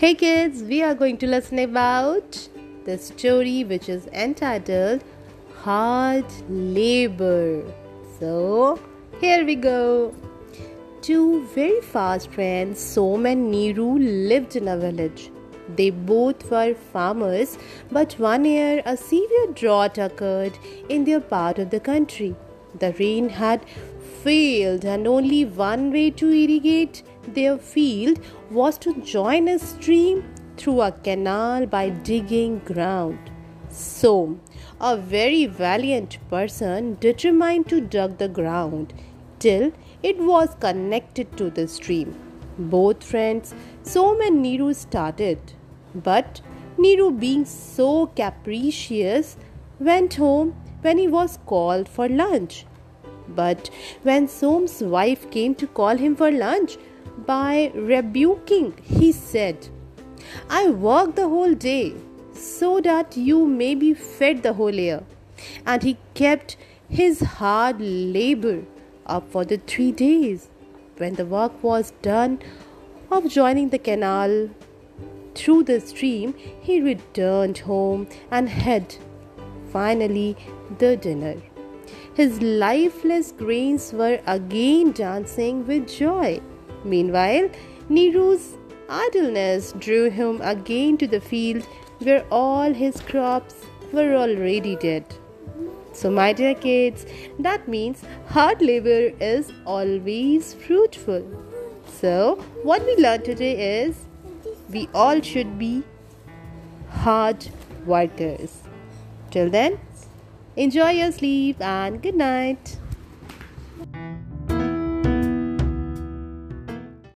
Hey kids, we are going to listen about the story which is entitled Hard Labor. So, here we go. Two very fast friends, Som and Niru, lived in a village. They both were farmers, but one year a severe drought occurred in their part of the country. The rain had failed, and only one way to irrigate their field was to join a stream through a canal by digging ground. So, a very valiant person determined to dig the ground till it was connected to the stream. Both friends, Som and Niru, started, but Niru, being so capricious, went home when he was called for lunch. But when Som's wife came to call him for lunch, by rebuking, he said, I work the whole day so that you may be fed the whole year. And he kept his hard labor up for the three days. When the work was done of joining the canal through the stream, he returned home and had finally the dinner. His lifeless grains were again dancing with joy. Meanwhile, Niru's idleness drew him again to the field where all his crops were already dead. So, my dear kids, that means hard labor is always fruitful. So, what we learned today is we all should be hard workers. Till then, enjoy your sleep and good night.